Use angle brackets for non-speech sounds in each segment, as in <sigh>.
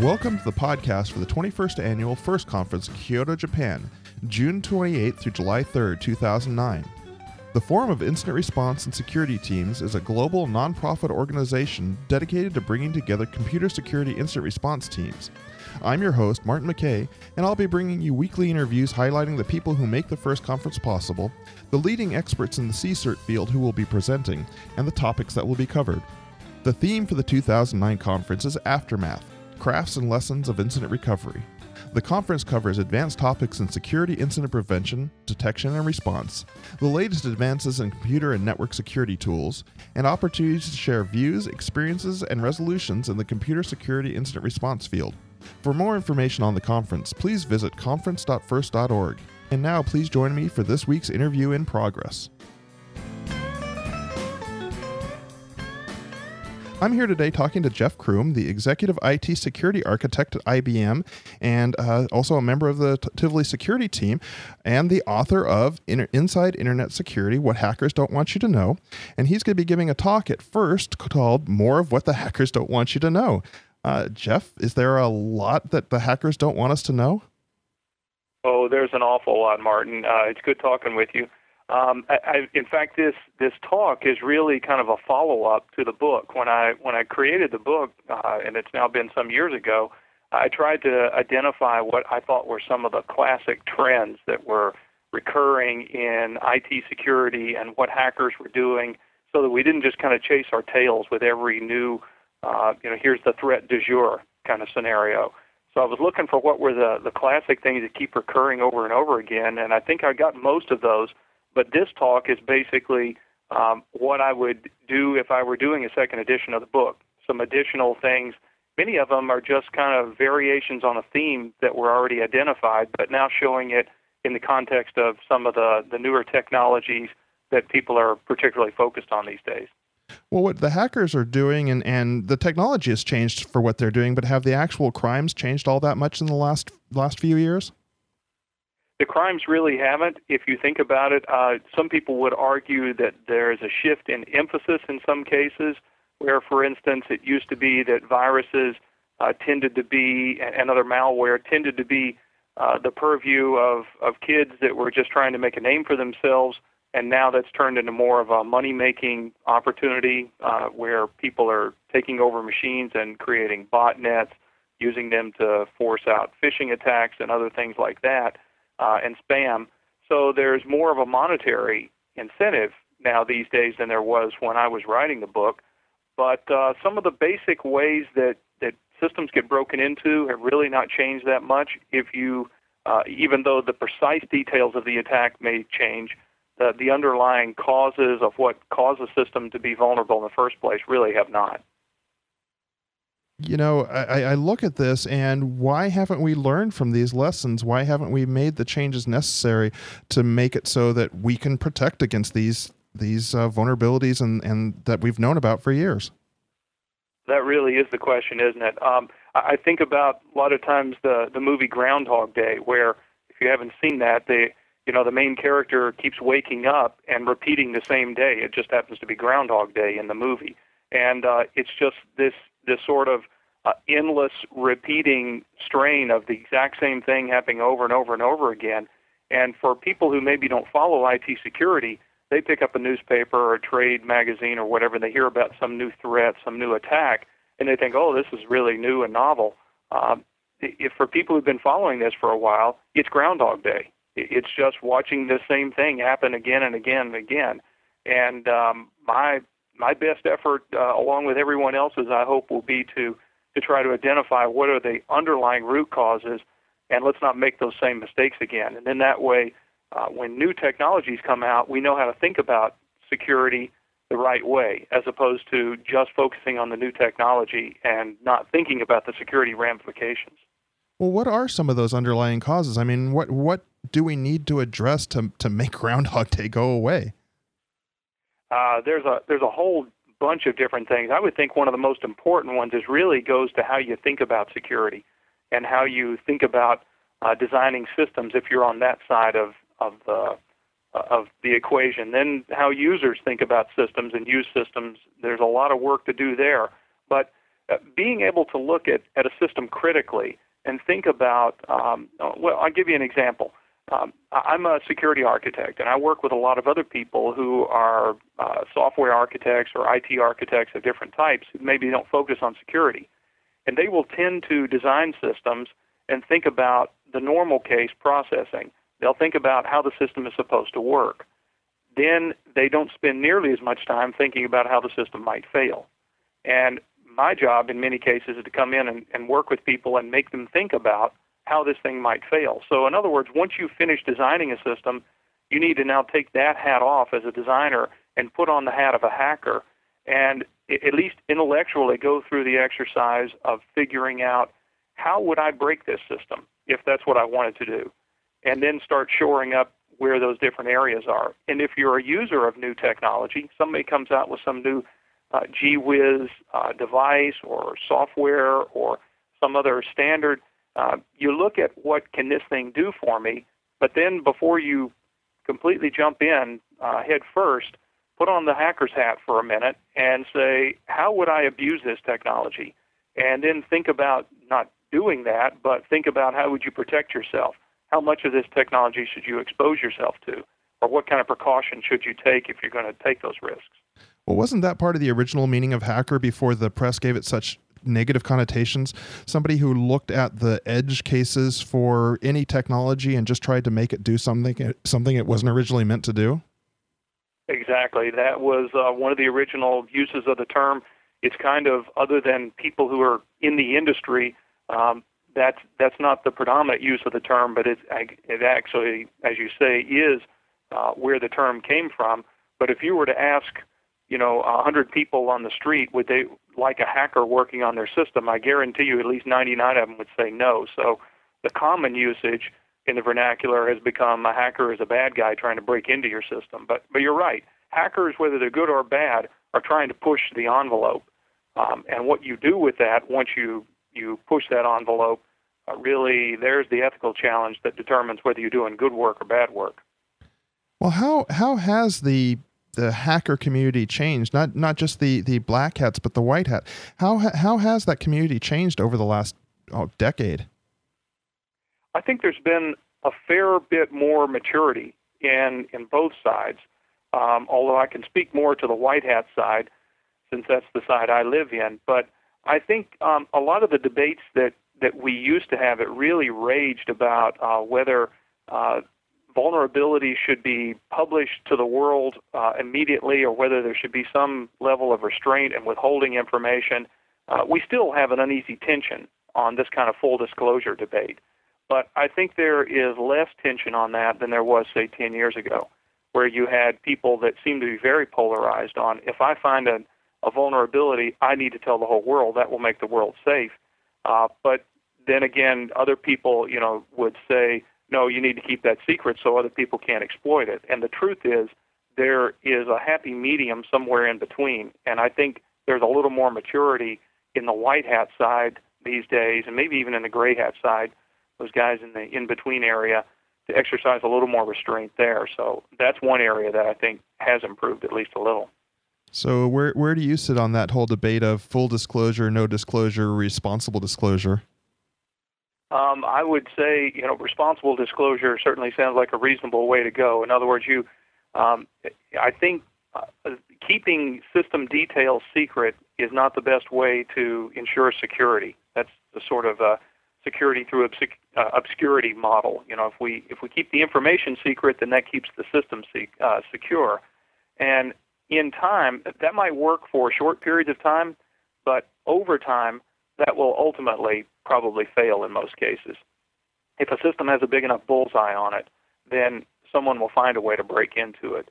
Welcome to the podcast for the 21st Annual FIRST Conference, Kyoto, Japan, June 28th through July 3rd, 2009. The Forum of Incident Response and Security Teams is a global nonprofit organization dedicated to bringing together computer security incident response teams. I'm your host, Martin McKeay, and I'll be bringing you weekly interviews highlighting the people who make the FIRST Conference possible, the leading experts in the CSIRT field who will be presenting, and the topics that will be covered. The theme for the 2009 conference is Aftermath Crafts and Lessons of Incident Recovery. The conference covers advanced topics in security incident prevention, detection, and response, the latest advances in computer and network security tools, and opportunities to share views, experiences, and resolutions in the computer security incident response field. For more information on the conference, please visit conference.first.org. And now, please join me for this week's interview in progress. I'm here today talking to Jeff Crume, the Executive IT Security Architect at IBM, and uh, also a member of the Tivoli Security Team, and the author of Inter- Inside Internet Security What Hackers Don't Want You to Know. And he's going to be giving a talk at first called More of What the Hackers Don't Want You to Know. Uh, Jeff, is there a lot that the hackers don't want us to know? Oh, there's an awful lot, Martin. Uh, it's good talking with you. Um, I, I, in fact, this this talk is really kind of a follow up to the book. When I when I created the book, uh, and it's now been some years ago, I tried to identify what I thought were some of the classic trends that were recurring in IT security and what hackers were doing, so that we didn't just kind of chase our tails with every new, uh, you know, here's the threat du jour kind of scenario. So I was looking for what were the the classic things that keep recurring over and over again, and I think I got most of those but this talk is basically um, what I would do if I were doing a second edition of the book. Some additional things. Many of them are just kind of variations on a theme that were already identified, but now showing it in the context of some of the, the newer technologies that people are particularly focused on these days. Well, what the hackers are doing, and, and the technology has changed for what they're doing, but have the actual crimes changed all that much in the last last few years? The crimes really haven't. If you think about it, uh, some people would argue that there is a shift in emphasis in some cases, where, for instance, it used to be that viruses uh, tended to be, and other malware tended to be uh, the purview of, of kids that were just trying to make a name for themselves, and now that's turned into more of a money making opportunity uh, where people are taking over machines and creating botnets, using them to force out phishing attacks and other things like that uh, and spam. So there's more of a monetary incentive now these days than there was when I was writing the book. But uh, some of the basic ways that, that systems get broken into have really not changed that much. If you, uh, even though the precise details of the attack may change, the, the underlying causes of what caused the system to be vulnerable in the first place really have not you know, I, I, look at this and why haven't we learned from these lessons? Why haven't we made the changes necessary to make it so that we can protect against these these uh, vulnerabilities and, and that we've known about for years? That really is the question, isn't it? Um, I think about a lot of times the the movie Groundhog Day, where if you haven't seen that, the you know the main character keeps waking up and repeating the same day. It just happens to be Groundhog Day in the movie, and uh, it's just this this sort of uh, endless repeating strain of the exact same thing happening over and over and over again. And for people who maybe don't follow IT security, they pick up a newspaper or a trade magazine or whatever, and they hear about some new threat, some new attack, and they think, oh, this is really new and novel. Um, if for people who've been following this for a while, it's Groundhog Day. It's just watching the same thing happen again and again and again. And um, my my best effort, uh, along with everyone else's, I hope, will be to to try to identify what are the underlying root causes, and let's not make those same mistakes again. And then that way, uh, when new technologies come out, we know how to think about security the right way, as opposed to just focusing on the new technology and not thinking about the security ramifications. Well, what are some of those underlying causes? I mean, what what do we need to address to to make Groundhog Day go away? Uh, there's a there's a whole bunch of different things. I would think one of the most important ones is really goes to how you think about security and how you think about uh, designing systems if you're on that side of of the uh, of the equation. Then how users think about systems and use systems. There's a lot of work to do there, but uh, being able to look at, at a system critically and think about, um, well, I'll give you an example. Um, I'm a security architect, and I work with a lot of other people who are uh, software architects or IT architects of different types who maybe don't focus on security. And they will tend to design systems and think about the normal case processing. They'll think about how the system is supposed to work. Then they don't spend nearly as much time thinking about how the system might fail. And my job in many cases is to come in and, and work with people and make them think about how this thing might fail. So, in other words, once you finish designing a system, you need to now take that hat off as a designer and put on the hat of a hacker and at least intellectually go through the exercise of figuring out how would I break this system if that's what I wanted to do, and then start shoring up where those different areas are. And if you're a user of new technology, somebody comes out with some new uh, GWiz uh, device or software or some other standard, uh, you look at what can this thing do for me, but then before you completely jump in uh, head first, put on the hacker's hat for a minute and say, how would I abuse this technology? And then think about not doing that, but think about how would you protect yourself? How much of this technology should you expose yourself to? Or what kind of precautions should you take if you're going to take those risks? Well, wasn't that part of the original meaning of hacker before the press gave it such negative connotations? Somebody who looked at the edge cases for any technology and just tried to make it do something something it wasn't originally meant to do? Exactly. That was uh, one of the original uses of the term. It's kind of other than people who are in the industry um, that's that's not the predominant use of the term, but it it actually, as you say, is uh, where the term came from. But if you were to ask, you know, a hundred people on the street, would they like a hacker working on their system? I guarantee you, at least 99 of them would say no. So the common usage in the vernacular has become a hacker is a bad guy trying to break into your system. But but you're right. Hackers, whether they're good or bad, are trying to push the envelope. Um, and what you do with that once you you push that envelope, uh, really there's the ethical challenge that determines whether you're doing good work or bad work. Well, how how has the the hacker community changed? Not not just the the black hats, but the white hat. How how has that community changed over the last oh, decade? I think there's been a fair bit more maturity in in both sides. Um, although I can speak more to the white hat side, since that's the side I live in. But I think um, a lot of the debates that, that we used to have, it really raged about uh, whether uh, vulnerability should be published to the world uh, immediately or whether there should be some level of restraint and withholding information. Uh, we still have an uneasy tension on this kind of full disclosure debate. But I think there is less tension on that than there was, say, 10 years ago, where you had people that seemed to be very polarized on if I find an a vulnerability, I need to tell the whole world. That will make the world safe. Uh, but then again, other people, you know, would say, no, you need to keep that secret so other people can't exploit it. And the truth is, there is a happy medium somewhere in between. And I think there's a little more maturity in the white hat side these days, and maybe even in the gray hat side, those guys in the in between area, to exercise a little more restraint there. So that's one area that I think has improved at least a little. So where where do you sit on that whole debate of full disclosure, no disclosure, responsible disclosure? Um, I would say you know responsible disclosure certainly sounds like a reasonable way to go. In other words, you, um, I think uh, keeping system details secret is not the best way to ensure security. That's the sort of uh, security through obsc- uh, obscurity model. You know, if we if we keep the information secret, then that keeps the system sec- uh, secure. And in time, that might work for short periods of time, but over time, that will ultimately probably fail in most cases. If a system has a big enough bullseye on it, then someone will find a way to break into it.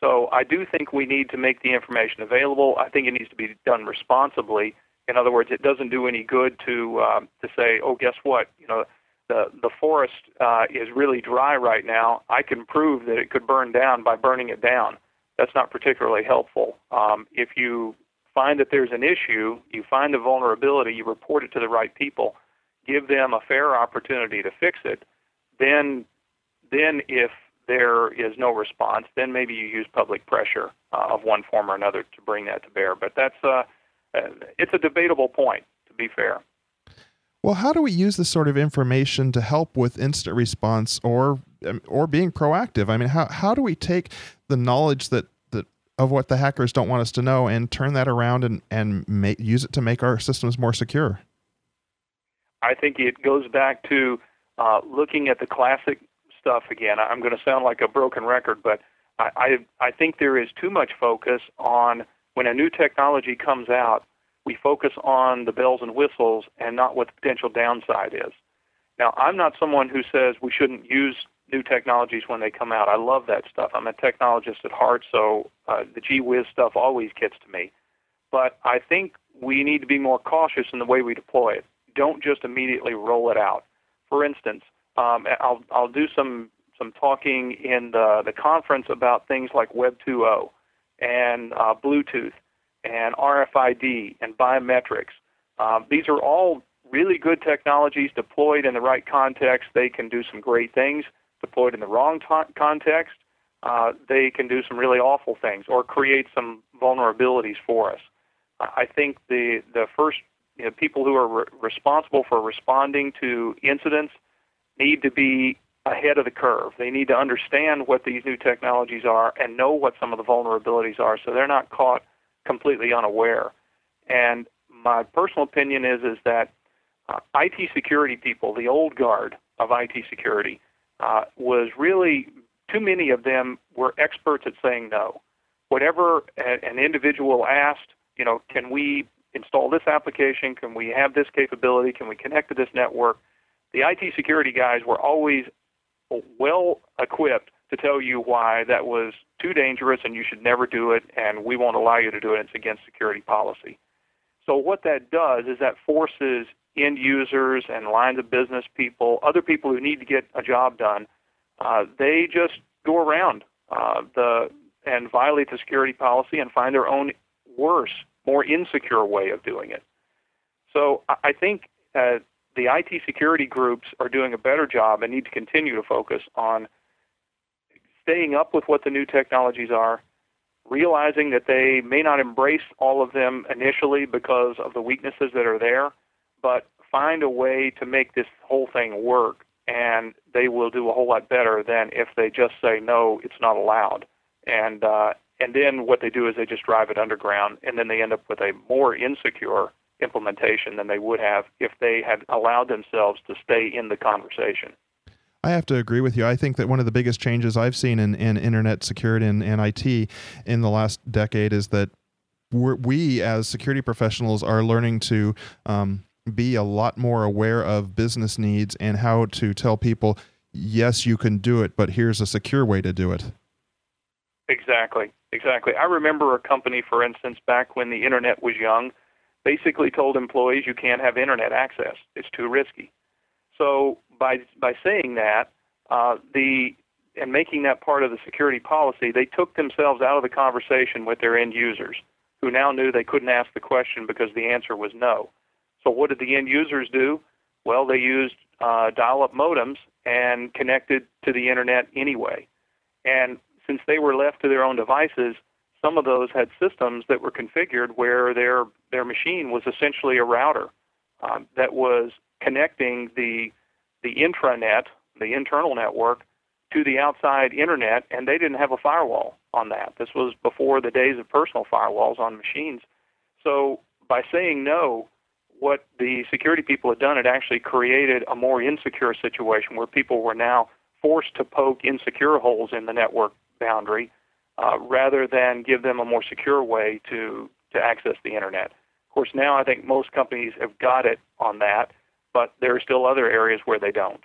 So I do think we need to make the information available. I think it needs to be done responsibly. In other words, it doesn't do any good to um, to say, oh, guess what? You know, the the forest uh, is really dry right now. I can prove that it could burn down by burning it down that's not particularly helpful. Um, if you find that there's an issue, you find the vulnerability, you report it to the right people, give them a fair opportunity to fix it, then then if there is no response, then maybe you use public pressure uh, of one form or another to bring that to bear. But that's uh, uh, it's a debatable point, to be fair. Well, how do we use this sort of information to help with incident response or um, or being proactive? I mean, how how do we take the knowledge that that of what the hackers don't want us to know and turn that around and and use it to make our systems more secure? I think it goes back to uh, looking at the classic stuff again. I'm going to sound like a broken record, but I, I I think there is too much focus on when a new technology comes out we focus on the bells and whistles and not what the potential downside is. Now, I'm not someone who says we shouldn't use new technologies when they come out. I love that stuff. I'm a technologist at heart, so uh, the gee whiz stuff always gets to me. But I think we need to be more cautious in the way we deploy it. Don't just immediately roll it out. For instance, um, I'll, I'll do some, some talking in the, the conference about things like Web 2.0 and uh, Bluetooth and RFID and biometrics. Um, these are all really good technologies deployed in the right context. They can do some great things. Deployed in the wrong t- context, uh, they can do some really awful things or create some vulnerabilities for us. I think the the first you know, people who are re- responsible for responding to incidents need to be ahead of the curve. They need to understand what these new technologies are and know what some of the vulnerabilities are, so they're not caught completely unaware. And my personal opinion is is that uh, IT security people, the old guard of IT security, uh, was really too many of them were experts at saying no. Whatever a, an individual asked, you know, can we install this application? Can we have this capability? Can we connect to this network? The IT security guys were always well equipped to tell you why that was too dangerous and you should never do it, and we won't allow you to do it. It's against security policy. So, what that does is that forces end users and lines of business people, other people who need to get a job done, uh, they just go around uh, the and violate the security policy and find their own worse, more insecure way of doing it. So, I think uh, the IT security groups are doing a better job and need to continue to focus on staying up with what the new technologies are, realizing that they may not embrace all of them initially because of the weaknesses that are there, but find a way to make this whole thing work, and they will do a whole lot better than if they just say no, it's not allowed. And uh, and then what they do is they just drive it underground, and then they end up with a more insecure implementation than they would have if they had allowed themselves to stay in the conversation. I have to agree with you. I think that one of the biggest changes I've seen in, in internet security and, and IT in the last decade is that we as security professionals are learning to um, be a lot more aware of business needs and how to tell people, yes, you can do it, but here's a secure way to do it. Exactly, exactly. I remember a company, for instance, back when the internet was young, basically told employees you can't have internet access. It's too risky. So by by saying that, uh, the and making that part of the security policy, they took themselves out of the conversation with their end users, who now knew they couldn't ask the question because the answer was no. So what did the end users do? Well, they used uh, dial-up modems and connected to the internet anyway. And since they were left to their own devices, some of those had systems that were configured where their their machine was essentially a router um, that was connecting the the intranet, the internal network, to the outside internet, and they didn't have a firewall on that. This was before the days of personal firewalls on machines. So by saying no, what the security people had done, it actually created a more insecure situation where people were now forced to poke insecure holes in the network boundary uh, rather than give them a more secure way to, to access the internet. Of course, now I think most companies have got it on that, but there are still other areas where they don't.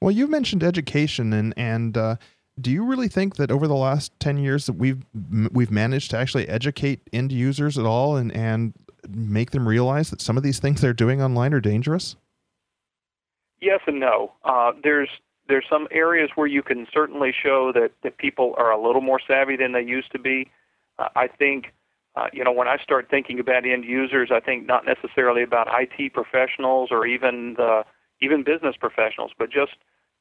Well, you mentioned education, and and uh, do you really think that over the last ten years that we've we've managed to actually educate end users at all, and and make them realize that some of these things they're doing online are dangerous? Yes and no. Uh, there's there's some areas where you can certainly show that, that people are a little more savvy than they used to be. Uh, I think uh, you know, when I start thinking about end users, I think not necessarily about IT professionals or even the even business professionals, but just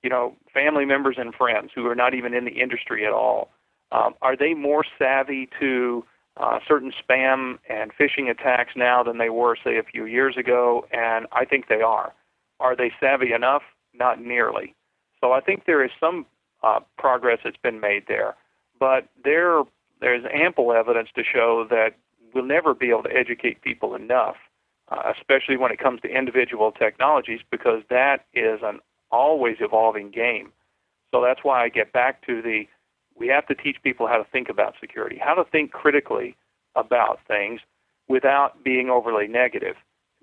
you know, family members and friends who are not even in the industry at all. Um, are they more savvy to uh, certain spam and phishing attacks now than they were, say, a few years ago, and I think they are. Are they savvy enough? Not nearly. So I think there is some uh, progress that's been made there, but there there's ample evidence to show that we'll never be able to educate people enough, uh, especially when it comes to individual technologies, because that is an always evolving game. So that's why I get back to the we have to teach people how to think about security, how to think critically about things without being overly negative.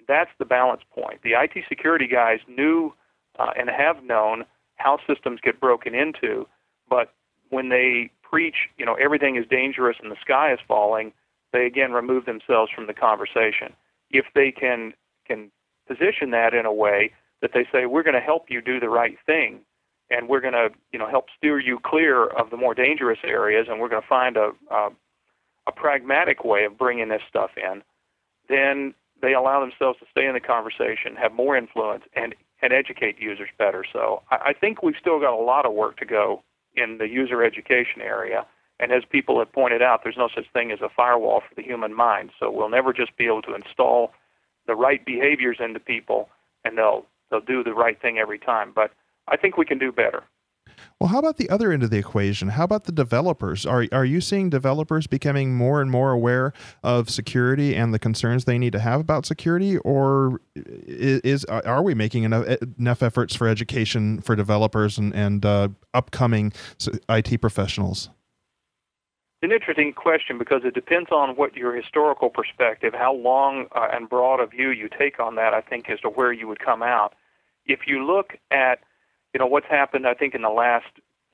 That's the balance point. The IT security guys knew uh, and have known how systems get broken into, but when they preach, you know, everything is dangerous and the sky is falling, they again remove themselves from the conversation. If they can can position that in a way that they say we're going to help you do the right thing and we're going to you know help steer you clear of the more dangerous areas, and we're going to find a, a a pragmatic way of bringing this stuff in, then they allow themselves to stay in the conversation, have more influence, and and educate users better. So I, I think we've still got a lot of work to go in the user education area. And as people have pointed out, there's no such thing as a firewall for the human mind. So we'll never just be able to install the right behaviors into people, and they'll they'll do the right thing every time. But I think we can do better. Well, how about the other end of the equation? How about the developers? Are are you seeing developers becoming more and more aware of security and the concerns they need to have about security, or is are we making enough enough efforts for education for developers and and uh, upcoming IT professionals? It's an interesting question because it depends on what your historical perspective, how long uh, and broad a view you take on that. I think as to where you would come out. If you look at you know what's happened I think in the last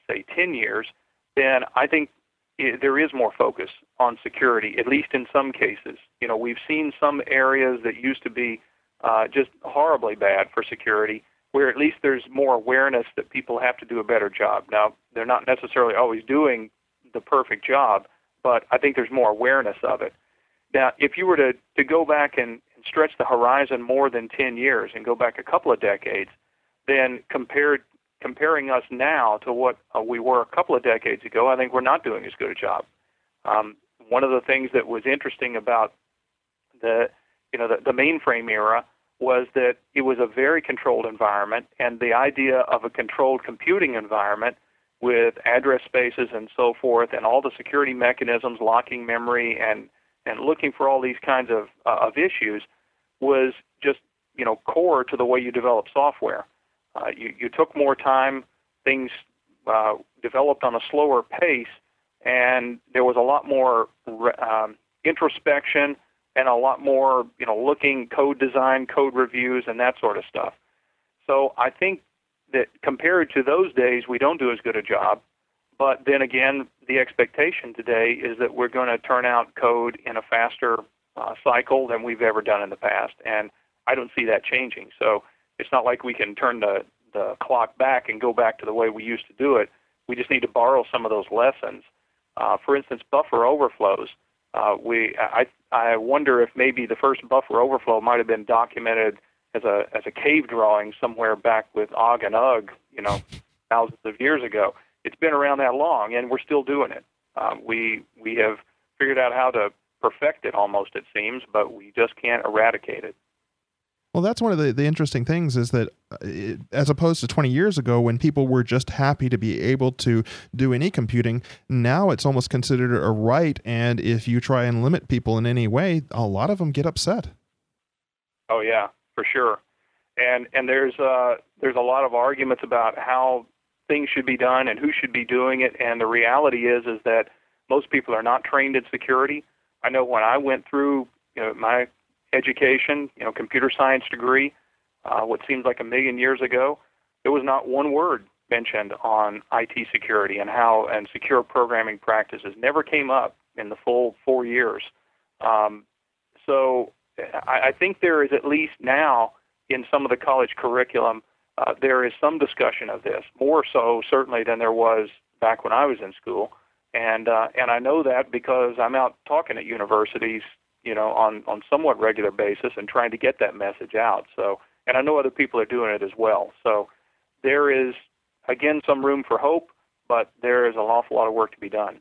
say 10 years, then I think it, there is more focus on security, at least in some cases. You know, we've seen some areas that used to be uh, just horribly bad for security, where at least there's more awareness that people have to do a better job. Now, they're not necessarily always doing the perfect job, but I think there's more awareness of it. Now, if you were to, to go back and, and stretch the horizon more than 10 years and go back a couple of decades, then compared comparing us now to what uh, we were a couple of decades ago, I think we're not doing as good a job. Um, one of the things that was interesting about the you know the, the mainframe era was that it was a very controlled environment, and the idea of a controlled computing environment with address spaces and so forth, and all the security mechanisms, locking memory, and and looking for all these kinds of uh, of issues was just you know core to the way you develop software. Uh, you, you took more time, things uh, developed on a slower pace, and there was a lot more um, introspection and a lot more, you know, looking code design, code reviews, and that sort of stuff. So I think that compared to those days, we don't do as good a job. But then again, the expectation today is that we're going to turn out code in a faster uh, cycle than we've ever done in the past, and I don't see that changing. So it's not like we can turn the, the clock back and go back to the way we used to do it. We just need to borrow some of those lessons. Uh, for instance, buffer overflows. Uh, we, I, I wonder if maybe the first buffer overflow might have been documented as a as a cave drawing somewhere back with Og and Ugg, you know, <laughs> thousands of years ago. It's been around that long, and we're still doing it. Um, we we have figured out how to perfect it almost, it seems, but we just can't eradicate it. Well, that's one of the, the interesting things is that uh, it, as opposed to 20 years ago when people were just happy to be able to do any computing, now it's almost considered a right. And if you try and limit people in any way, a lot of them get upset. Oh, yeah, for sure. And, and there's, uh, there's a lot of arguments about how things should be done and who should be doing it. And the reality is, is that most people are not trained in security. I know when I went through you know, my education, you know, computer science degree, uh, what seems like a million years ago, there was not one word mentioned on IT security and how and secure programming practices never came up in the full four years. Um, so I, I think there is at least now in some of the college curriculum uh, there is some discussion of this, more so certainly than there was back when I was in school. And uh, and I know that because I'm out talking at universities you know, on on somewhat regular basis and trying to get that message out. So, and I know other people are doing it as well. So, there is again some room for hope, but there is an awful lot of work to be done.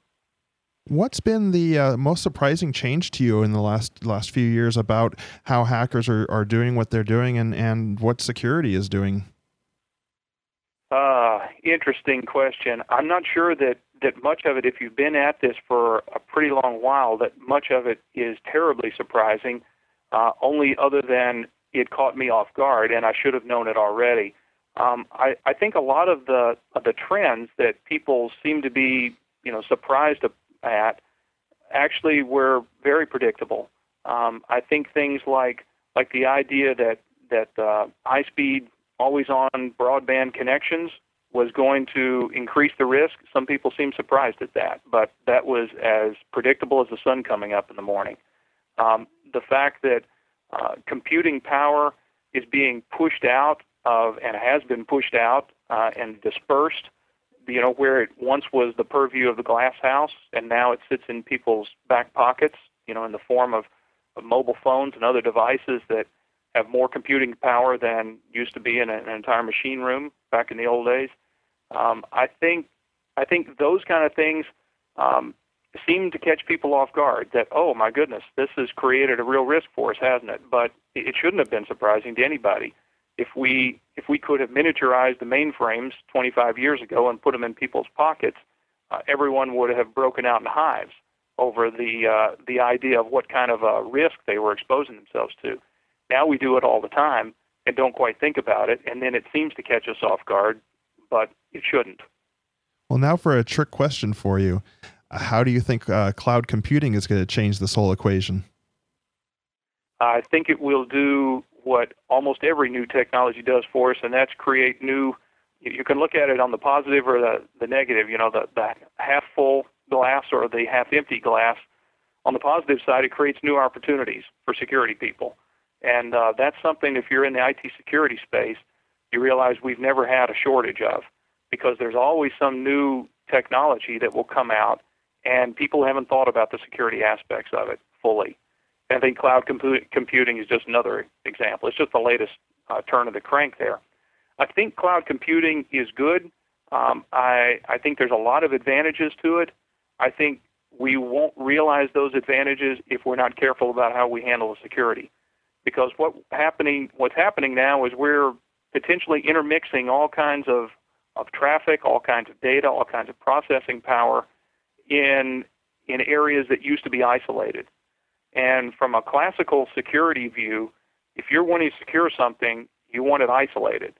What's been the uh, most surprising change to you in the last last few years about how hackers are, are doing what they're doing and, and what security is doing? Uh, interesting question. I'm not sure that, that much of it, if you've been at this for a pretty long while, that much of it is terribly surprising, uh, only other than it caught me off guard and I should have known it already. Um, I, I think a lot of the of the trends that people seem to be, you know, surprised at actually were very predictable. Um, I think things like like the idea that that uh, high speed, always on broadband connections was going to increase the risk. Some people seem surprised at that, but that was as predictable as the sun coming up in the morning. Um, the fact that uh, computing power is being pushed out of and has been pushed out uh, and dispersed. You know, where it once was the purview of the glass house, and now it sits in people's back pockets. You know, in the form of, of mobile phones and other devices that have more computing power than used to be in an entire machine room back in the old days. Um, I think I think those kind of things um, seem to catch people off guard. That oh my goodness, this has created a real risk for us, hasn't it? But it shouldn't have been surprising to anybody if we if we could have miniaturized the mainframes 25 years ago and put them in people's pockets, uh, everyone would have broken out in hives over the uh, the idea of what kind of a risk they were exposing themselves to. Now we do it all the time and don't quite think about it, and then it seems to catch us off guard, but it shouldn't. Well, now for a trick question for you. How do you think uh, cloud computing is going to change this whole equation? I think it will do what almost every new technology does for us, and that's create new. You can look at it on the positive or the, the negative, you know, the, the half full glass or the half empty glass. On the positive side, it creates new opportunities for security people. And uh, that's something, if you're in the IT security space, you realize we've never had a shortage of because there's always some new technology that will come out, and people haven't thought about the security aspects of it fully. I think cloud compu- computing is just another example. It's just the latest uh, turn of the crank there. I think cloud computing is good. Um, I, I think there's a lot of advantages to it. I think we won't realize those advantages if we're not careful about how we handle the security. Because what happening, what's happening now is we're potentially intermixing all kinds of, of traffic, all kinds of data, all kinds of processing power in in areas that used to be isolated. And from a classical security view, if you're wanting to secure something, you want it isolated.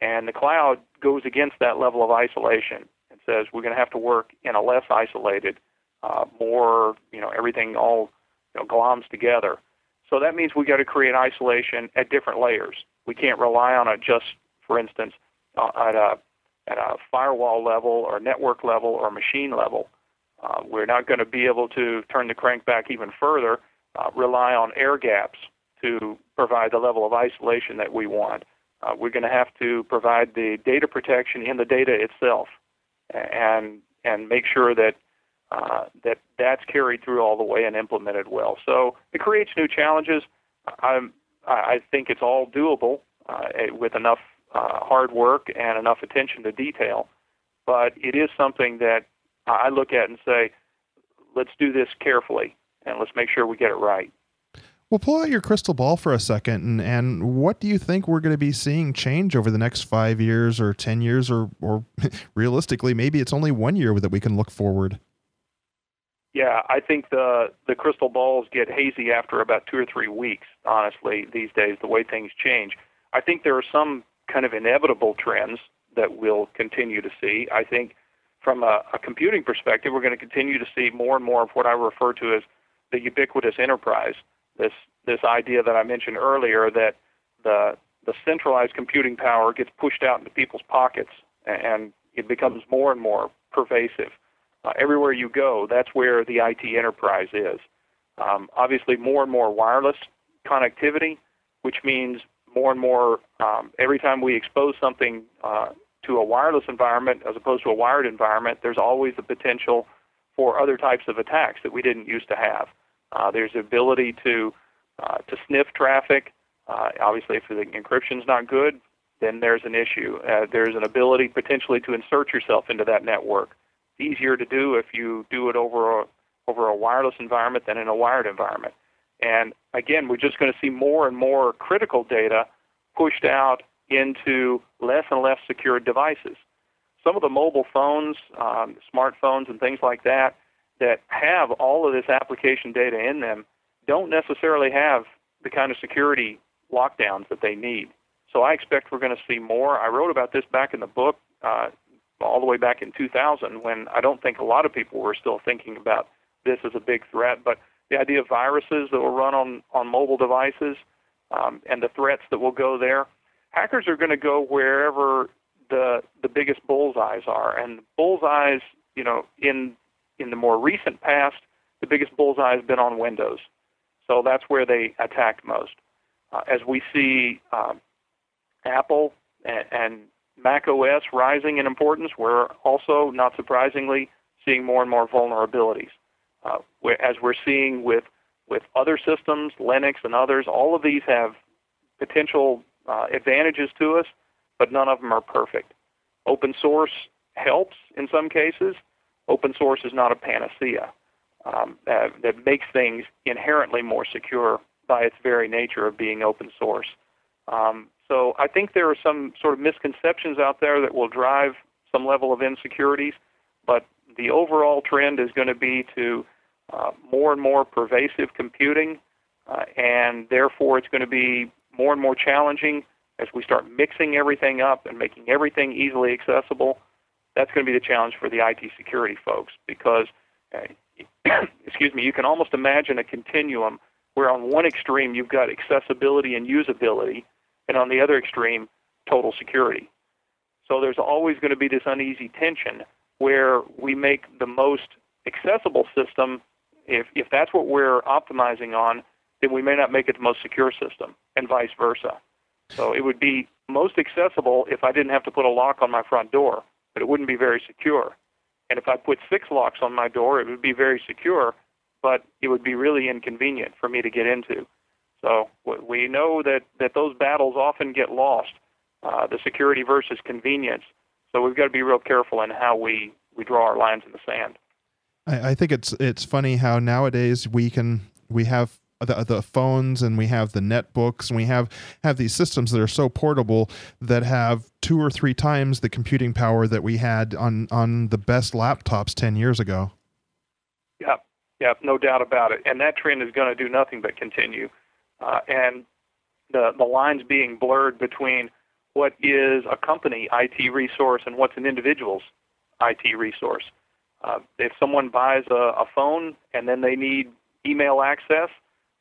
And the cloud goes against that level of isolation and says we're going to have to work in a less isolated, uh, more, you know, everything all you know, gloms together. So that means we've got to create isolation at different layers. We can't rely on it just, for instance, uh, at a at a firewall level or network level or machine level. Uh, we're not going to be able to turn the crank back even further uh, rely on air gaps to provide the level of isolation that we want. Uh, we're going to have to provide the data protection in the data itself, and and make sure that uh, that that's carried through all the way and implemented well. So it creates new challenges. I'm, I think it's all doable uh, with enough uh, hard work and enough attention to detail. But it is something that I look at and say, let's do this carefully and let's make sure we get it right. Well, pull out your crystal ball for a second, and, and what do you think we're going to be seeing change over the next five years or 10 years, or, or <laughs> realistically, maybe it's only one year that we can look forward? Yeah, I think the, the crystal balls get hazy after about two or three weeks, honestly, these days, the way things change. I think there are some kind of inevitable trends that we'll continue to see. I think from a, a computing perspective, we're going to continue to see more and more of what I refer to as the ubiquitous enterprise. This this idea that I mentioned earlier that the the centralized computing power gets pushed out into people's pockets and it becomes more and more pervasive. Uh, everywhere you go, that's where the IT enterprise is. Um, obviously, more and more wireless connectivity, which means more and more um, every time we expose something uh, to a wireless environment as opposed to a wired environment, there's always the potential for other types of attacks that we didn't used to have. Uh, there's the ability to uh, to sniff traffic. Uh, obviously, if the encryption's not good, then there's an issue. Uh, there's an ability potentially to insert yourself into that network. Easier to do if you do it over a, over a wireless environment than in a wired environment. And again, we're just going to see more and more critical data pushed out into less and less secure devices. Some of the mobile phones, um, smartphones, and things like that that have all of this application data in them don't necessarily have the kind of security lockdowns that they need. So I expect we're going to see more. I wrote about this back in the book uh, all the way back in 2000 when I don't think a lot of people were still thinking about this as a big threat. But the idea of viruses that will run on, on mobile devices um, and the threats that will go there, hackers are going to go wherever the the biggest bullseyes are. And bullseyes, you know, in in the more recent past, the biggest bullseye has been on Windows. So that's where they attacked most. Uh, as we see um, Apple and, and Mac OS rising in importance, we're also, not surprisingly, seeing more and more vulnerabilities. Uh, as we're seeing with with other systems, Linux and others, all of these have potential uh, advantages to us, but none of them are perfect. Open source helps in some cases. Open source is not a panacea. Um, that, makes things inherently more secure by its very nature of being open source. Um, so I think there are some sort of misconceptions out there that will drive some level of insecurities, but the overall trend is going to be to uh, more and more pervasive computing, uh, and therefore it's going to be more and more challenging as we start mixing everything up and making everything easily accessible. That's going to be the challenge for the IT security folks because, uh, <clears throat> excuse me, you can almost imagine a continuum where on one extreme you've got accessibility and usability, and on the other extreme, total security. So there's always going to be this uneasy tension where we make the most accessible system, if, if that's what we're optimizing on, then we may not make it the most secure system, and vice versa. So it would be most accessible if I didn't have to put a lock on my front door, but it wouldn't be very secure. And if I put six locks on my door, it would be very secure, but it would be really inconvenient for me to get into. So we know that, that those battles often get lost, uh, the security versus convenience. So we've got to be real careful in how we, we draw our lines in the sand. I, I think it's it's funny how nowadays we can we have the, the phones and we have the netbooks and we have have these systems that are so portable that have two or three times the computing power that we had on on the best laptops 10 years ago. Yeah yeah no doubt about it. And that trend is going to do nothing but continue uh, and the the lines being blurred between what is a company IT resource and what's an individual's IT resource. Uh, if someone buys a, a phone and then they need email access,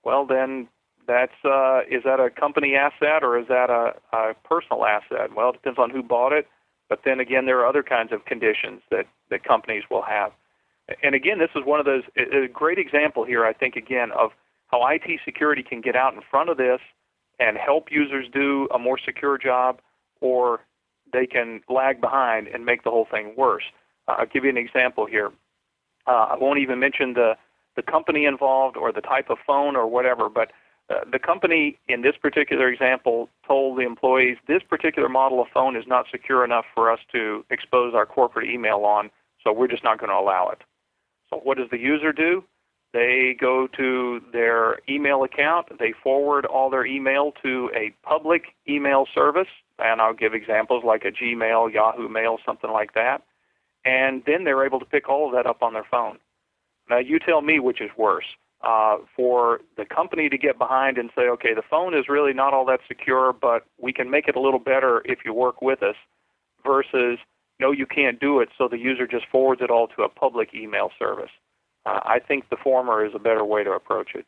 well then that's uh, is that a company asset or is that a, a personal asset? Well, it depends on who bought it. But then again, there are other kinds of conditions that, that companies will have. And again, this is one of those a great example here. I think again of how IT security can get out in front of this and help users do a more secure job, or they can lag behind and make the whole thing worse. Uh, I'll give you an example here. Uh, I won't even mention the, the company involved or the type of phone or whatever, but uh, the company in this particular example told the employees this particular model of phone is not secure enough for us to expose our corporate email on, so we're just not going to allow it. So, what does the user do? They go to their email account, they forward all their email to a public email service, and I'll give examples like a Gmail, Yahoo Mail, something like that. And then they're able to pick all of that up on their phone. Now, you tell me which is worse. Uh, for the company to get behind and say, okay, the phone is really not all that secure, but we can make it a little better if you work with us, versus, no, you can't do it, so the user just forwards it all to a public email service uh, I think the former is a better way to approach it.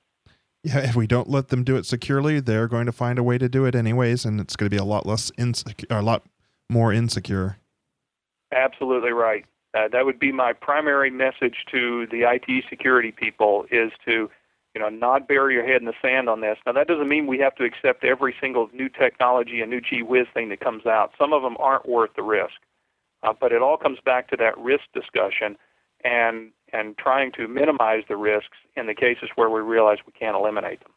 Yeah, if we don't let them do it securely, they're going to find a way to do it anyways, and it's going to be a lot less insecure, a lot more insecure. Absolutely right. Uh, that would be my primary message to the IT security people: is to, you know, not bury your head in the sand on this. Now, that doesn't mean we have to accept every single new technology and new gee whiz thing that comes out. Some of them aren't worth the risk, uh, but it all comes back to that risk discussion and and trying to minimize the risks in the cases where we realize we can't eliminate them.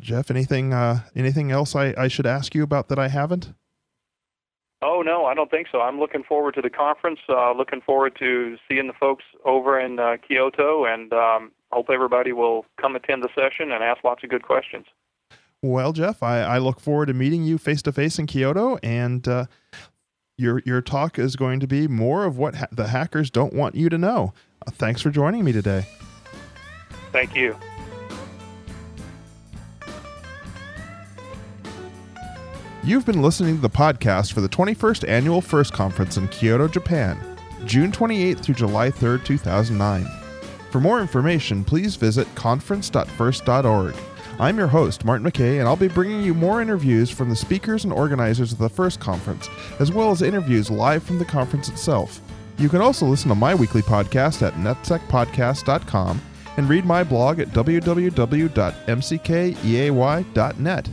Jeff, anything uh, anything else I, I should ask you about that I haven't? Oh no, I don't think so. I'm looking forward to the conference. Uh, looking forward to seeing the folks over in uh, Kyoto, and um, hope everybody will come attend the session and ask lots of good questions. Well, Jeff, I, I look forward to meeting you face to face in Kyoto, and uh, your your talk is going to be more of what ha- the hackers don't want you to know. Uh, thanks for joining me today. Thank you. You've been listening to the podcast for the 21st Annual FIRST Conference in Kyoto, Japan, June 28th through July 3rd, 2009. For more information, please visit conference.first.org. I'm your host, Martin McKeay, and I'll be bringing you more interviews from the speakers and organizers of the FIRST Conference, as well as interviews live from the conference itself. You can also listen to my weekly podcast at netsecpodcast.com and read my blog at www.mckeay.net.